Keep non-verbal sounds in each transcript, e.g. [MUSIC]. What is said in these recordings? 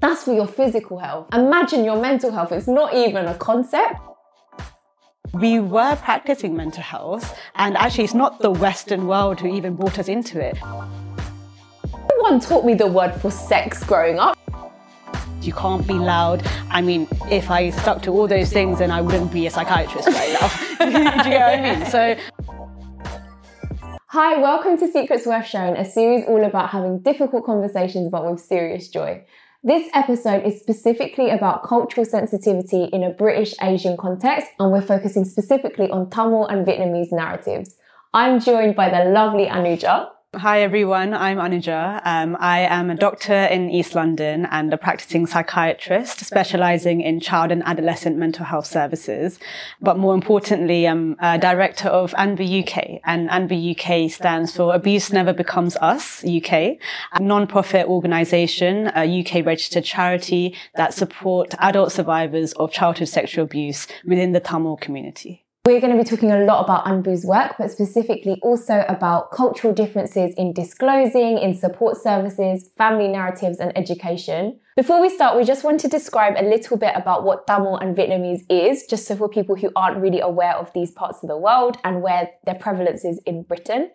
That's for your physical health. Imagine your mental health. It's not even a concept. We were practicing mental health, and actually, it's not the Western world who even brought us into it. No one taught me the word for sex growing up. You can't be loud. I mean, if I stuck to all those things, then I wouldn't be a psychiatrist right now. [LAUGHS] Do you get what I mean? So, Hi, welcome to Secrets Worth Sharing, a series all about having difficult conversations but with serious joy. This episode is specifically about cultural sensitivity in a British Asian context, and we're focusing specifically on Tamil and Vietnamese narratives. I'm joined by the lovely Anuja. Hi everyone, I'm Anuja. Um, I am a doctor in East London and a practicing psychiatrist specializing in child and adolescent mental health services. But more importantly, I'm a director of ANBU UK and ANBU UK stands for Abuse Never Becomes Us UK, a non-profit organization, a UK registered charity that support adult survivors of childhood sexual abuse within the Tamil community. We're going to be talking a lot about Anbu's work, but specifically also about cultural differences in disclosing, in support services, family narratives, and education. Before we start, we just want to describe a little bit about what Tamil and Vietnamese is, just so for people who aren't really aware of these parts of the world and where their prevalence is in Britain.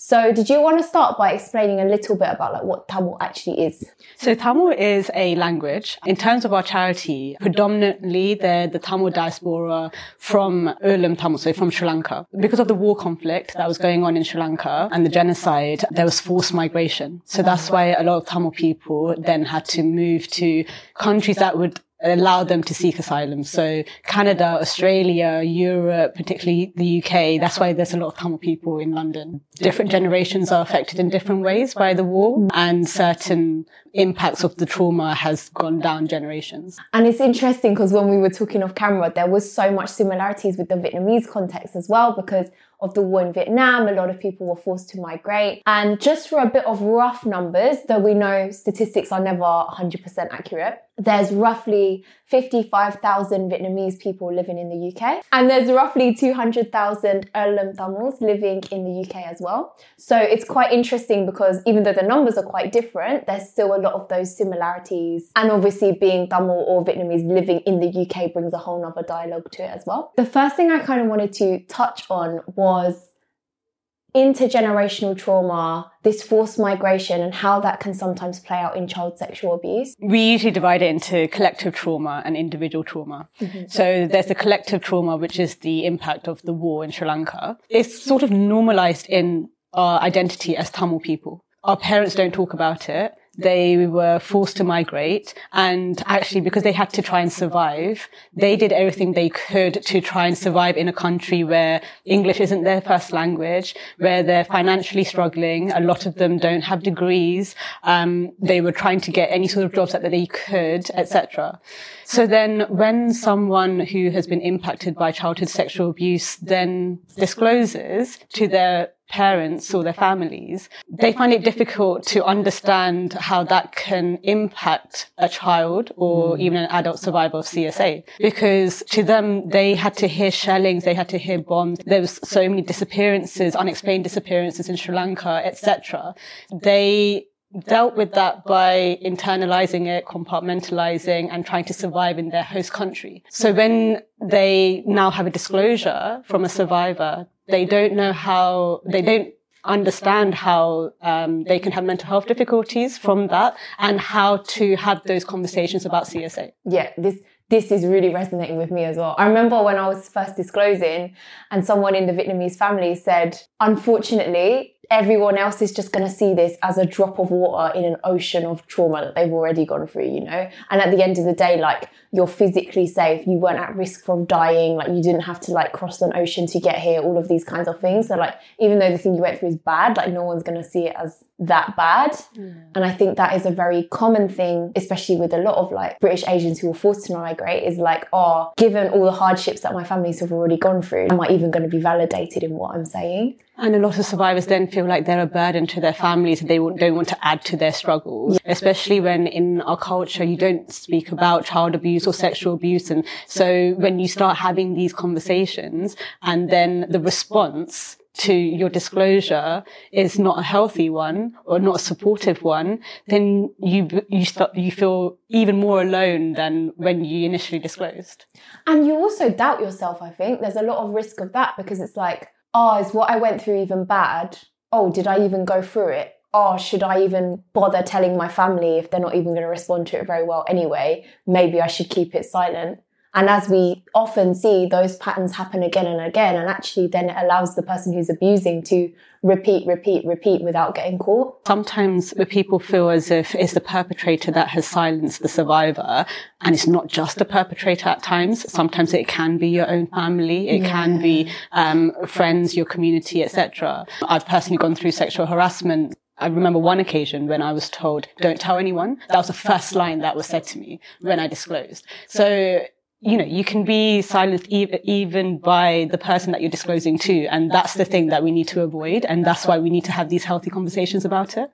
So, did you want to start by explaining a little bit about like what Tamil actually is? So, Tamil is a language. In terms of our charity, predominantly the the Tamil diaspora from Eelam Tamil, so from Sri Lanka. Because of the war conflict that was going on in Sri Lanka and the genocide, there was forced migration. So that's why a lot of Tamil people then had to move to countries that would allow them to seek asylum. So Canada, Australia, Europe, particularly the UK, that's why there's a lot of Tamil people in London. Different generations are affected in different ways by the war and certain impacts of the trauma has gone down generations. And it's interesting because when we were talking off camera, there was so much similarities with the Vietnamese context as well because of the war in Vietnam, a lot of people were forced to migrate. And just for a bit of rough numbers, though we know statistics are never 100% accurate, there's roughly 55,000 Vietnamese people living in the UK, and there's roughly 200,000 Eelam Tamils living in the UK as well. So it's quite interesting because even though the numbers are quite different, there's still a lot of those similarities. And obviously, being Tamil or Vietnamese living in the UK brings a whole other dialogue to it as well. The first thing I kind of wanted to touch on was intergenerational trauma, this forced migration, and how that can sometimes play out in child sexual abuse? We usually divide it into collective trauma and individual trauma. Mm-hmm. So there's the collective trauma, which is the impact of the war in Sri Lanka. It's sort of normalized in our identity as Tamil people. Our parents don't talk about it they were forced to migrate. And actually, because they had to try and survive, they did everything they could to try and survive in a country where English isn't their first language, where they're financially struggling. A lot of them don't have degrees. Um, they were trying to get any sort of jobs that they could, etc. So then when someone who has been impacted by childhood sexual abuse then discloses to their parents or their families, they find it difficult to understand how that can impact a child or mm. even an adult survivor of CSA. Because to them, they had to hear shellings, they had to hear bombs. There was so many disappearances, unexplained disappearances in Sri Lanka, etc. They dealt with that by internalizing it, compartmentalizing and trying to survive in their host country. So when they now have a disclosure from a survivor, they don't know how, they don't understand how um, they can have mental health difficulties from that and how to have those conversations about CSA. Yeah, this this is really resonating with me as well. I remember when I was first disclosing and someone in the Vietnamese family said, unfortunately, everyone else is just going to see this as a drop of water in an ocean of trauma that they've already gone through, you know? And at the end of the day, like, you're physically safe, you weren't at risk from dying, like, you didn't have to, like, cross an ocean to get here, all of these kinds of things. So, like, even though the thing you went through is bad, like, no one's going to see it as that bad. Mm. And I think that is a very common thing, especially with a lot of, like, British Asians who are forced to migrate, is like, oh, given all the hardships that my families have already gone through, am I even going to be validated in what I'm saying? And a lot of survivors then feel like they're a burden to their families and they don't want to add to their struggles, especially when in our culture you don't speak about child abuse or sexual abuse. And so when you start having these conversations and then the response to your disclosure is not a healthy one or not a supportive one, then you you start you feel even more alone than when you initially disclosed. And you also doubt yourself. I think there's a lot of risk of that because it's like, oh, is what I went through even bad? Oh, did I even go through it? Oh, should I even bother telling my family if they're not even going to respond to it very well anyway? Maybe I should keep it silent. And as we often see, those patterns happen again and again. And actually, then it allows the person who's abusing to repeat, repeat, repeat without getting caught. Sometimes people feel as if it's the perpetrator that has silenced the survivor. And it's not just the perpetrator at times. Sometimes it can be your own family. It yeah. can be um, friends, your community, etc. I've personally gone through sexual harassment I remember one occasion when I was told, don't tell anyone. That was the first line that was said to me when I disclosed. So you know, you can be silenced even by the person that you're disclosing to. And that's the thing that we need to avoid. And that's why we need to have these healthy conversations about it.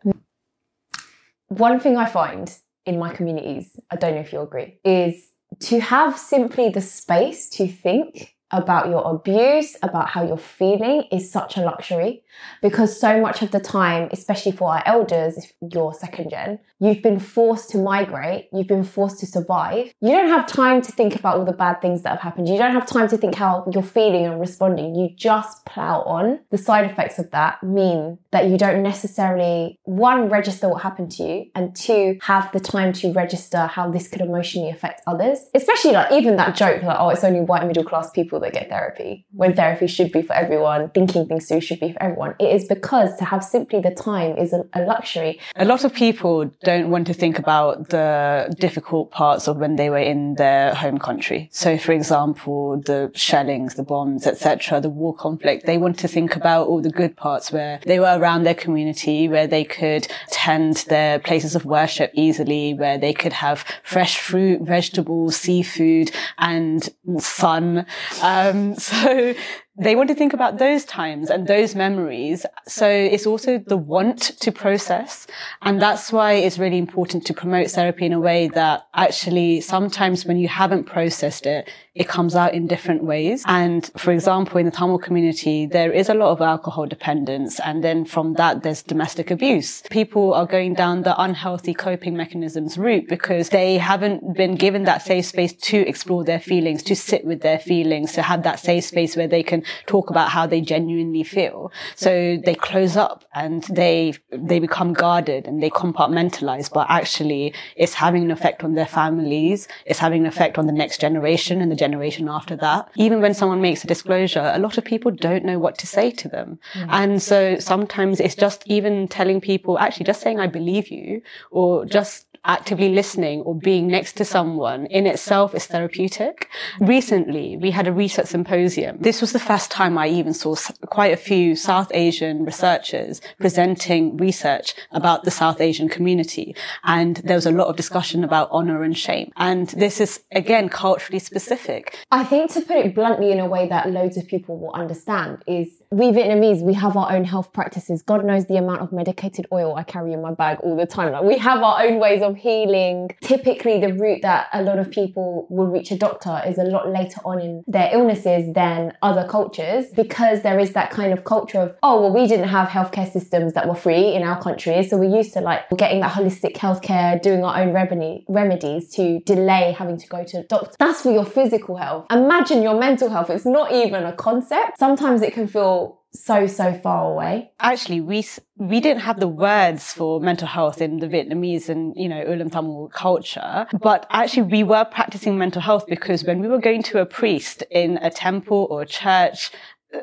One thing I find in my communities, I don't know if you agree, is to have simply the space to think about your abuse, about how you're feeling is such a luxury because so much of the time, especially for our elders, if you're second gen, you've been forced to migrate, you've been forced to survive. You don't have time to think about all the bad things that have happened. You don't have time to think how you're feeling and responding. You just plow on. The side effects of that mean that you don't necessarily, one, register what happened to you, and two, have the time to register how this could emotionally affect others. Especially like even that joke, like, oh, it's only white middle class people that get therapy, when therapy should be for everyone, thinking things through should be for everyone. It is because to have simply the time is a, luxury. A lot of people don't want to think about the difficult parts of when they were in their home country. So, for example, the shellings, the bombs, etc., the war conflict. They want to think about all the good parts where they were around their community, where they could tend their places of worship easily, where they could have fresh fruit, vegetables, seafood, and sun. Um, Um, [LAUGHS] so they want to think about those times and those memories. So it's also the want to process. And that's why it's really important to promote therapy in a way that actually sometimes when you haven't processed it, it comes out in different ways. And for example, in the Tamil community, there is a lot of alcohol dependence. And then from that, there's domestic abuse. People are going down the unhealthy coping mechanisms route because they haven't been given that safe space to explore their feelings, to sit with their feelings, to have that safe space where they can talk about how they genuinely feel. So they close up and they, they become guarded and they compartmentalize, but actually it's having an effect on their families. It's having an effect on the next generation and the generation after that. Even when someone makes a disclosure, a lot of people don't know what to say to them. Mm. And so sometimes it's just even telling people, actually just saying, I believe you, or just actively listening or being next to someone in itself is therapeutic. Recently, we had a research symposium. This was the first time I even saw quite a few South Asian researchers presenting research about the South Asian community. And there was a lot of discussion about honor and shame. And this is, again, culturally specific. I think to put it bluntly in a way that loads of people will understand is we Vietnamese, we have our own health practices. God knows the amount of medicated oil I carry in my bag all the time. Like we have our own ways of healing. Typically, the route that a lot of people will reach a doctor is a lot later on in their illnesses than other cultures because there is that kind of culture of, oh, well, we didn't have healthcare systems that were free in our country. So we're used to like getting that holistic healthcare, doing our own remedy, remedies to delay having to go to a doctor. That's for your physical health. Imagine your mental health. It's not even a concept. Sometimes it can feel so so far away. Actually we we didn't have the words for mental health in the vietnamese and you know Eelam tamil culture but actually we were practicing mental health because when we were going to a priest in a temple or a church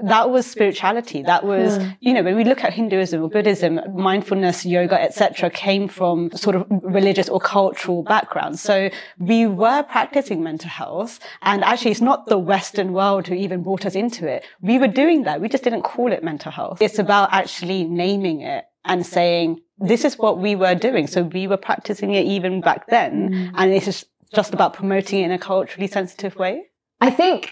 that was spirituality. That was, you know, when we look at Hinduism or Buddhism, mindfulness, yoga, etc., came from sort of religious or cultural backgrounds. So we were practicing mental health, and actually, it's not the Western world who even brought us into it. We were doing that. We just didn't call it mental health. It's about actually naming it and saying this is what we were doing. So we were practicing it even back then, mm. and it's just about promoting it in a culturally sensitive way. I think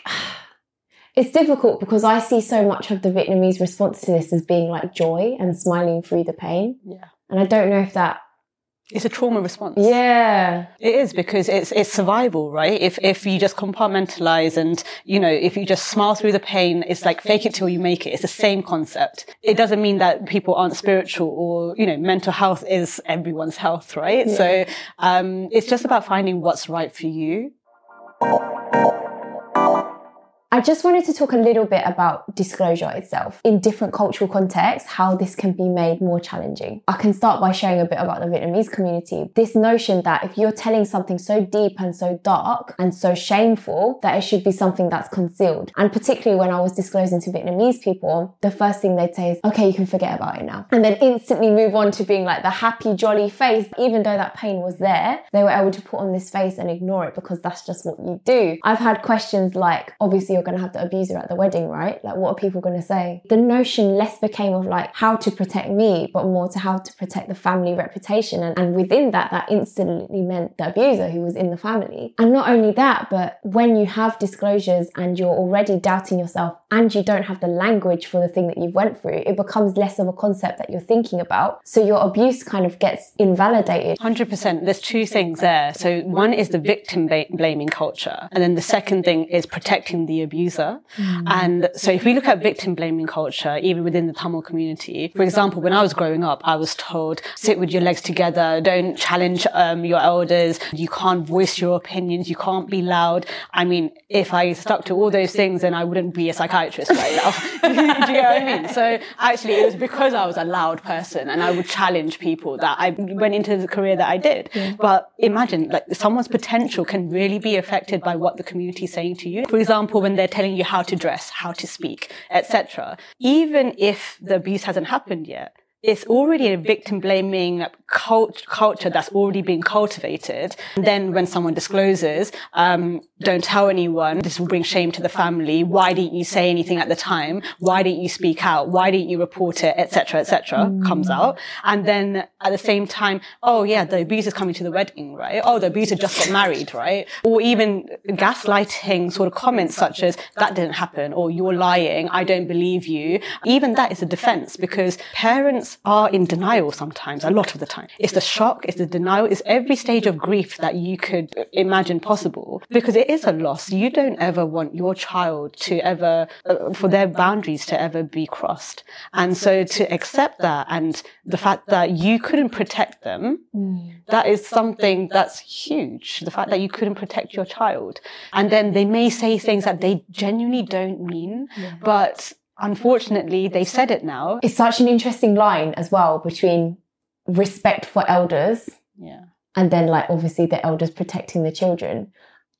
it's difficult because I see so much of the Vietnamese response to this as being like joy and smiling through the pain. Yeah. And I don't know if that it's a trauma response. Yeah. It is because it's it's survival, right? If if you just compartmentalize and you know if you just smile through the pain, it's like fake it till you make it. It's the same concept. It doesn't mean that people aren't spiritual or you know mental health is everyone's health, right? Yeah. So um, it's just about finding what's right for you. I just wanted to talk a little bit about disclosure itself in different cultural contexts, how this can be made more challenging. I can start by sharing a bit about the Vietnamese community. This notion that if you're telling something so deep and so dark and so shameful, that it should be something that's concealed. And particularly when I was disclosing to Vietnamese people, the first thing they'd say is, okay, you can forget about it now. And then instantly move on to being like the happy, jolly face. Even though that pain was there, they were able to put on this face and ignore it because that's just what you do. I've had questions like, obviously, you're going to have the abuser at the wedding, right? Like, what are people going to say? The notion less became of like how to protect me, but more to how to protect the family reputation. And, and within that, that instantly meant the abuser who was in the family. And not only that, but when you have disclosures and you're already doubting yourself and you don't have the language for the thing that you went through, it becomes less of a concept that you're thinking about. So your abuse kind of gets invalidated. 100%. There's two things there. So one is the victim blaming culture. And then the second thing is protecting the abuser. Mm. And so if we look at victim blaming culture, even within the Tamil community, for example, when I was growing up, I was told, sit with your legs together, don't challenge um, your elders, you can't voice your opinions, you can't be loud. I mean, if I stuck to all those things, then I wouldn't be a psychiatrist right now. [LAUGHS] Do you know what I mean? So actually, it was because I was a loud person and I would challenge people that I went into the career that I did. Yeah. But imagine, like, someone's potential can really be affected by what the community is saying to you. For example, when they're telling you how to dress, how to speak, etc. Even if the abuse hasn't happened yet, it's already a victim blaming cult- culture that's already been cultivated. And then when someone discloses, um, don't tell anyone, this will bring shame to the family. Why didn't you say anything at the time? Why didn't you speak out? Why didn't you report it, etc., etc. Mm. comes out. And then at the same time, oh yeah, the abuser's coming to the wedding, right? Oh, the abuser just got married, right? Or even gaslighting sort of comments such as, that didn't happen, or you're lying, I don't believe you. Even that is a defense because parents parents are in denial sometimes, a lot of the time. It's the shock, it's the denial, it's every stage of grief that you could imagine possible because it is a loss. You don't ever want your child to ever, uh, for their boundaries to ever be crossed. And so to accept that and the fact that you couldn't protect them, mm. that is something that's huge. The fact that you couldn't protect your child. And then they may say things that they genuinely don't mean, but unfortunately, they said it now. It's such an interesting line as well between respect for elders. Yeah. And then, like, obviously, the elders protecting the children.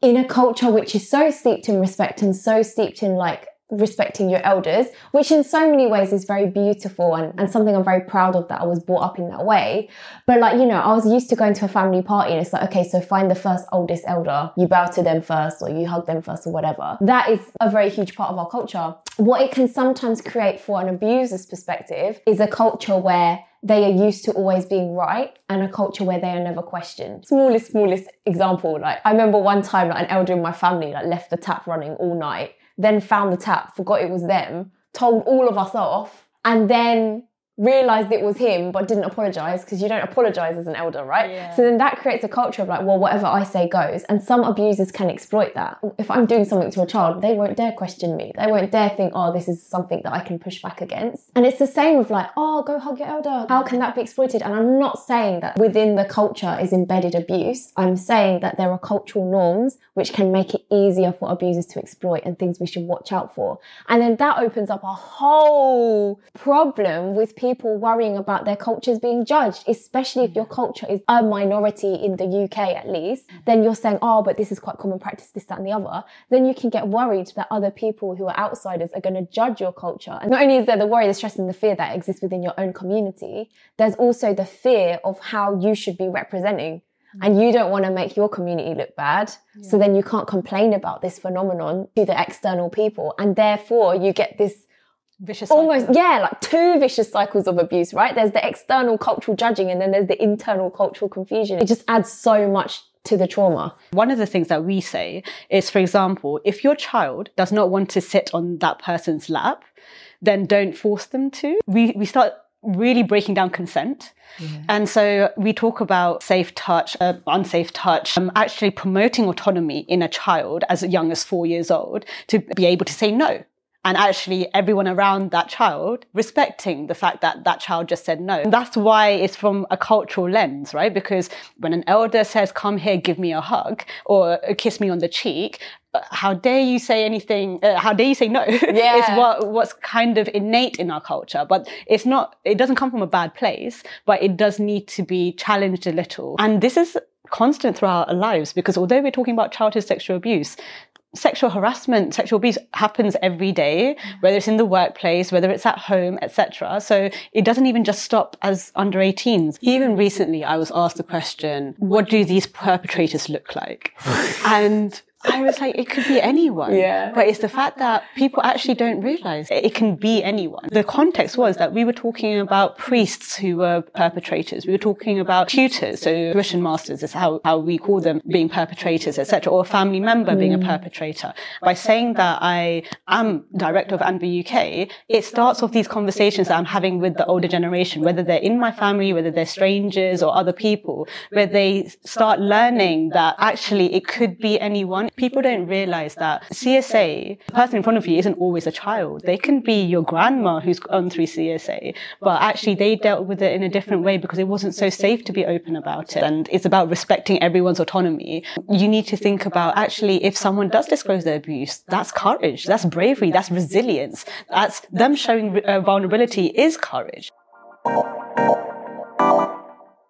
In a culture which is so steeped in respect and so steeped in, like, respecting your elders, which in so many ways is very beautiful and, and something I'm very proud of that I was brought up in that way. But like, you know, I was used to going to a family party and it's like, okay, so find the first oldest elder, you bow to them first or you hug them first or whatever. That is a very huge part of our culture. What it can sometimes create for an abuser's perspective is a culture where they are used to always being right and a culture where they are never questioned. Smallest, smallest example, like I remember one time like an elder in my family like left the tap running all night then found the tap, forgot it was them, told all of us off, and then realized it was him but didn't apologize because you don't apologize as an elder, right? Yeah. So then that creates a culture of like, well, whatever I say goes. And some abusers can exploit that. If I'm doing something to a child, they won't dare question me. They won't dare think, oh, this is something that I can push back against. And it's the same with like, oh, go hug your elder. How can that be exploited? And I'm not saying that within the culture is embedded abuse. I'm saying that there are cultural norms which can make it easier for abusers to exploit and things we should watch out for. And then that opens up a whole problem with people people worrying about their cultures being judged, especially if your mm. culture is a minority in the UK at least, then you're saying, oh, but this is quite common practice, this, that, and the other. Then you can get worried that other people who are outsiders are going to judge your culture. And not only is there the worry, the stress, and the fear that exists within your own community, there's also the fear of how you should be representing mm. and you don't want to make your community look bad. Yeah. So then you can't complain about this phenomenon to the external people. And therefore you get this vicious almost cycle. yeah like two vicious cycles of abuse right there's the external cultural judging and then there's the internal cultural confusion it just adds so much to the trauma. One of the things that we say is, for example, if your child does not want to sit on that person's lap, then don't force them to. We, we start really breaking down consent. Yeah. And so we talk about safe touch, uh, unsafe touch, um, actually promoting autonomy in a child as young as four years old to be able to say no and actually everyone around that child respecting the fact that that child just said no. And that's why it's from a cultural lens, right? Because when an elder says, come here, give me a hug or kiss me on the cheek, uh, how dare you say anything? Uh, how dare you say no? [LAUGHS] Yeah. it's what, what's kind of innate in our culture, but it's not, it doesn't come from a bad place, but it does need to be challenged a little. And this is constant throughout our lives because although we're talking about childhood sexual abuse, sexual harassment, sexual abuse happens every day, whether it's in the workplace, whether it's at home, etc. So it doesn't even just stop as under 18s. Even recently, I was asked the question, what do these perpetrators look like? [LAUGHS] and I was like, it could be anyone. Yeah. But it's the fact that people actually don't realize it can be anyone. The context was that we were talking about priests who were perpetrators. We were talking about tutors, so tuition masters is how, how we call them being perpetrators, etc., or a family member mm. being a mm. perpetrator. By saying that I am director of ANBU UK, it starts off these conversations that I'm having with the older generation, whether they're in my family, whether they're strangers or other people, where they start learning that actually it could be anyone people don't realize that CSA, the person in front of you isn't always a child. They can be your grandma who's gone through CSA, but actually they dealt with it in a different way because it wasn't so safe to be open about it. And it's about respecting everyone's autonomy. You need to think about actually if someone does disclose their abuse, that's courage, that's bravery, that's resilience. That's them showing uh, vulnerability is courage.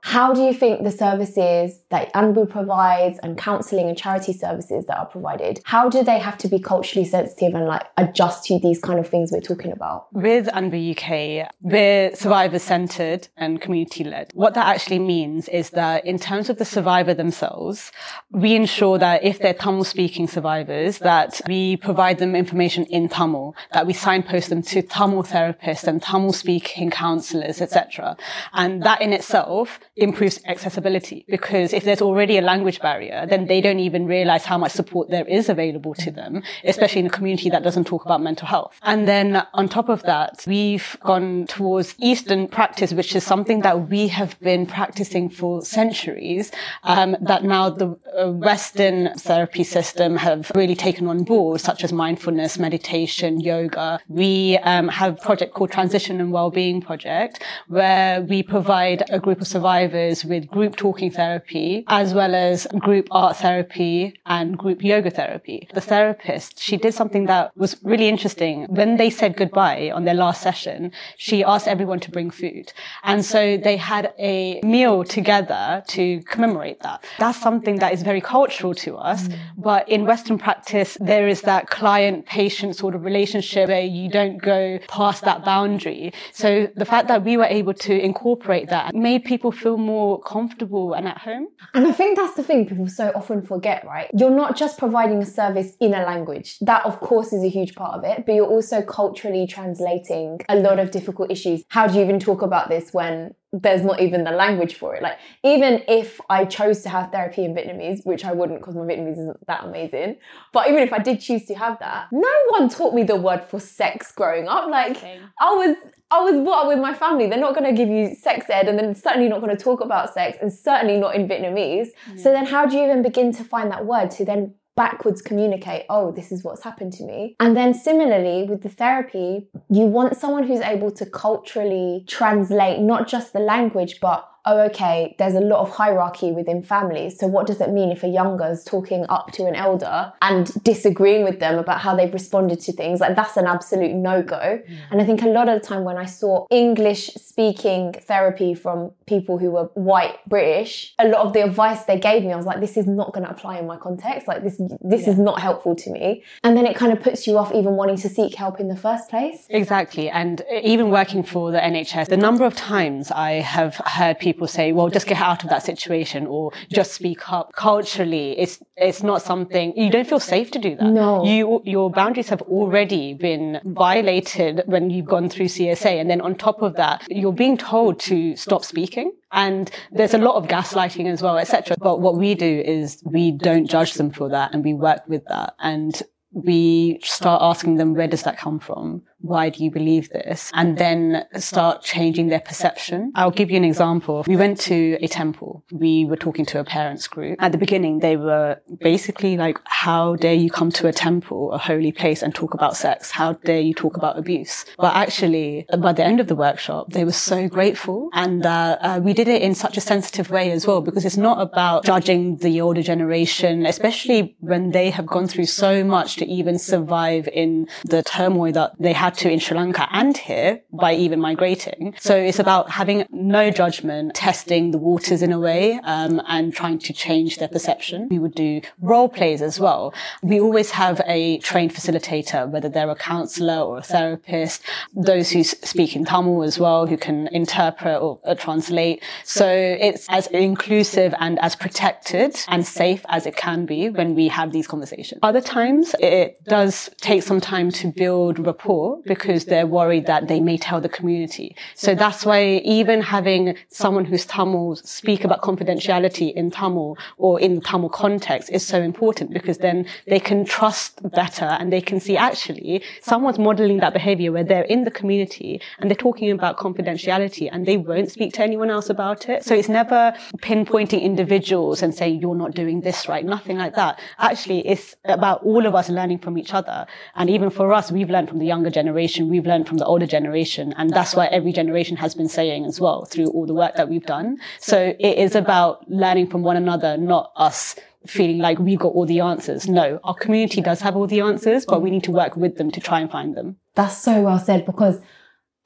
How do you think the services that ANBU provides and counselling and charity services that are provided, how do they have to be culturally sensitive and like adjust to these kind of things we're talking about? With ANBU UK, we're survivor centred and community led. What that actually means is that in terms of the survivor themselves, we ensure that if they're Tamil speaking survivors, that we provide them information in Tamil, that we signpost them to Tamil therapists and Tamil speaking counsellors, etc. And that in itself improves accessibility because if there's already a language barrier, then they don't even realize how much support there is available to them, especially in a community that doesn't talk about mental health. And then on top of that, we've gone towards Eastern practice, which is something that we have been practicing for centuries, um, that now the uh, Western therapy system have really taken on board, such as mindfulness, meditation, yoga. We um, have a project called Transition and Wellbeing Project, where we provide a group of survivors survivors with group talking therapy as well as group art therapy and group yoga therapy. The therapist, she did something that was really interesting. When they said goodbye on their last session, she asked everyone to bring food. And so they had a meal together to commemorate that. That's something that is very cultural to us. Mm. But in Western practice, there is that client patient sort of relationship where you don't go past that boundary. So the fact that we were able to incorporate that made people feel more comfortable and at home. And I think that's the thing people so often forget, right? You're not just providing a service in a language. That, of course, is a huge part of it, but you're also culturally translating a lot of difficult issues. How do you even talk about this when there's not even the language for it. Like, even if I chose to have therapy in Vietnamese, which I wouldn't because my Vietnamese isn't that amazing, but even if I did choose to have that, no one taught me the word for sex growing up. Like, I was, I was brought up with my family. They're not going to give you sex ed and then certainly not going to talk about sex and certainly not in Vietnamese. Mm. So then how do you even begin to find that word to then backwards communicate, oh, this is what's happened to me. And then similarly with the therapy, you want someone who's able to culturally translate not just the language, but oh, okay, there's a lot of hierarchy within families. So what does it mean if a younger is talking up to an elder and disagreeing with them about how they've responded to things? Like that's an absolute no-go. Mm. And I think a lot of the time when I saw English speaking therapy from people who were white British, a lot of the advice they gave me, I was like, this is not going to apply in my context. Like this, this yeah. is not helpful to me. And then it kind of puts you off even wanting to seek help in the first place. Exactly. And even working for the NHS, the number of times I have heard people people say, well, just get out of that situation or just speak up. Culturally, it's, it's not something, you don't feel safe to do that. No. You, your boundaries have already been violated when you've gone through CSA. And then on top of that, you're being told to stop speaking. And there's a lot of gaslighting as well, etc. But what we do is we don't judge them for that and we work with that. And we start asking them, where does that come from? Why do you believe this? And then start changing their perception. I'll give you an example. We went to a temple. We were talking to a parents group. At the beginning, they were basically like, how dare you come to a temple, a holy place and talk about sex? How dare you talk about abuse? But actually, by the end of the workshop, they were so grateful. And uh, uh, we did it in such a sensitive way as well, because it's not about judging the older generation, especially when they have gone through so much to even survive in the turmoil that they had to in Sri Lanka and here by even migrating. So it's about having no judgment, testing the waters in a way, um, and trying to change their perception. We would do role plays as well. We always have a trained facilitator, whether they're a counselor or a therapist, those who speak in Tamil as well, who can interpret or, or translate. So it's as inclusive and as protected and safe as it can be when we have these conversations. Other times it does take some time to build rapport because they're worried that they may tell the community. So that's why even having someone who's Tamil speak about confidentiality in Tamil or in Tamil context is so important because then they can trust better and they can see actually someone's modeling that behavior where they're in the community and they're talking about confidentiality and they won't speak to anyone else about it. So it's never pinpointing individuals and saying you're not doing this right. Nothing like that. Actually, it's about all of us learning from each other. And even for us, we've learned from the younger generation. We've learned from the older generation. And that's what every generation has been saying as well through all the work that we've done. So it is about learning from one another, not us feeling like we've got all the answers. No, our community does have all the answers, but we need to work with them to try and find them. That's so well said because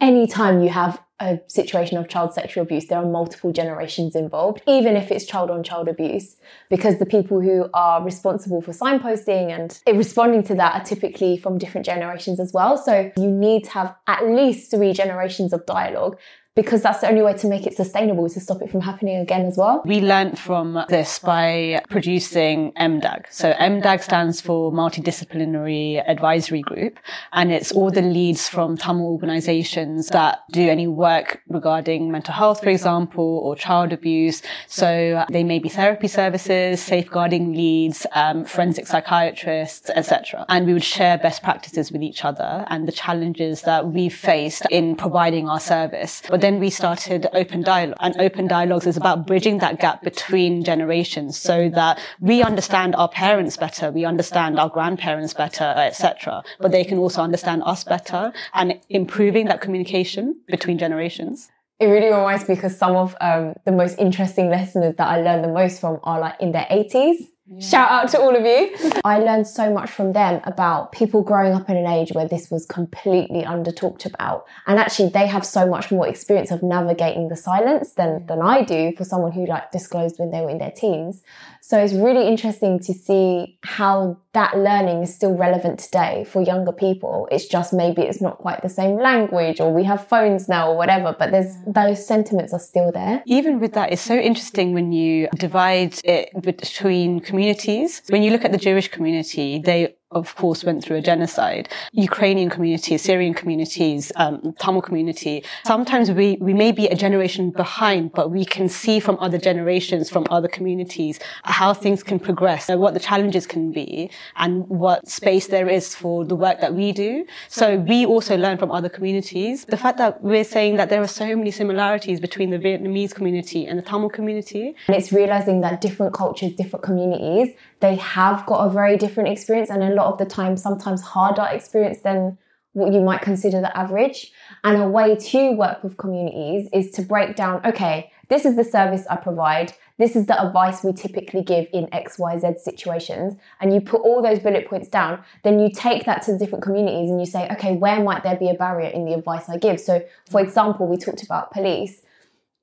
anytime you have a situation of child sexual abuse, there are multiple generations involved, even if it's child on child abuse, because the people who are responsible for signposting and responding to that are typically from different generations as well. So you need to have at least three generations of dialogue because that's the only way to make it sustainable to stop it from happening again as well. We learned from this by producing MDAG. So MDAG stands for Multidisciplinary Advisory Group, and it's all the leads from Tamil organizations that do any work regarding mental health, for example, or child abuse. So they may be therapy services, safeguarding leads, um, forensic psychiatrists, etc. And we would share best practices with each other and the challenges that we faced in providing our service. But then we started open dialogue and open dialogues is about bridging that gap between generations so that we understand our parents better, we understand our grandparents better, etc. But they can also understand us better and improving that communication between generations. It really reminds me because some of um, the most interesting lessons that I learned the most from are like in their 80s yeah. Shout out to all of you. I learned so much from them about people growing up in an age where this was completely under talked about. And actually they have so much more experience of navigating the silence than, than I do for someone who like disclosed when they were in their teens. So it's really interesting to see how that learning is still relevant today for younger people. It's just maybe it's not quite the same language or we have phones now or whatever, but there's those sentiments are still there. Even with that, it's so interesting when you divide it between communities. When you look at the Jewish community, they of course, went through a genocide. Ukrainian communities, Syrian communities, um, Tamil community. Sometimes we, we may be a generation behind, but we can see from other generations, from other communities, how things can progress, what the challenges can be, and what space there is for the work that we do. So we also learn from other communities. The fact that we're saying that there are so many similarities between the Vietnamese community and the Tamil community. And it's realizing that different cultures, different communities, they have got a very different experience and a lot of the time sometimes harder experience than what you might consider the average. And a way to work with communities is to break down, okay, this is the service I provide. This is the advice we typically give in XYZ situations. And you put all those bullet points down. Then you take that to the different communities and you say, okay, where might there be a barrier in the advice I give? So, for example, we talked about police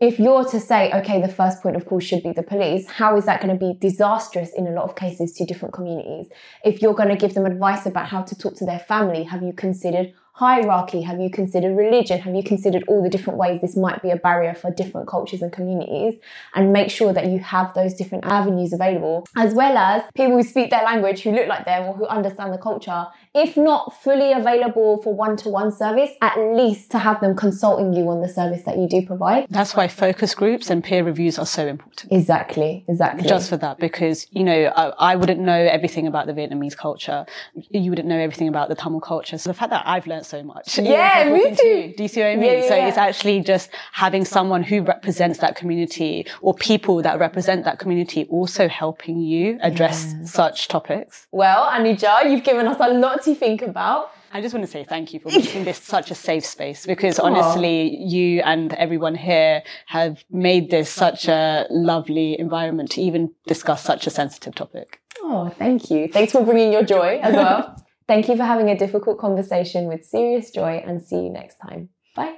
if you're to say, okay, the first point of call should be the police, how is that going to be disastrous in a lot of cases to different communities? If you're going to give them advice about how to talk to their family, have you considered hierarchy? Have you considered religion? Have you considered all the different ways this might be a barrier for different cultures and communities? And make sure that you have those different avenues available, as well as people who speak their language, who look like them, or who understand the culture if not fully available for one-to-one service, at least to have them consulting you on the service that you do provide. That's why focus groups and peer reviews are so important. Exactly, exactly. Just for that, because, you know, I, I wouldn't know everything about the Vietnamese culture. You wouldn't know everything about the Tamil culture. So the fact that I've learned so much. Yeah, me too. To, do you see what I mean? Yeah, yeah, so yeah. it's actually just having someone who represents that community or people that represent that community also helping you address such topics. Well, Anuja, you've given us a lot to think about. I just want to say thank you for making this such a safe space because honestly, you and everyone here have made this such a lovely environment to even discuss such a sensitive topic. Oh, thank you. Thanks for bringing your joy as well. [LAUGHS] thank you for having a difficult conversation with serious joy and see you next time. Bye.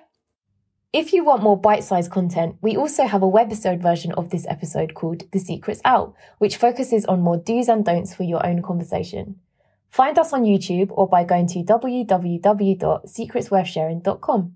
If you want more bite sized content, we also have a webisode version of this episode called The Secrets Out, which focuses on more do's and don'ts for your own conversation. Find us on YouTube or by going to www.secretsworthsharing.com.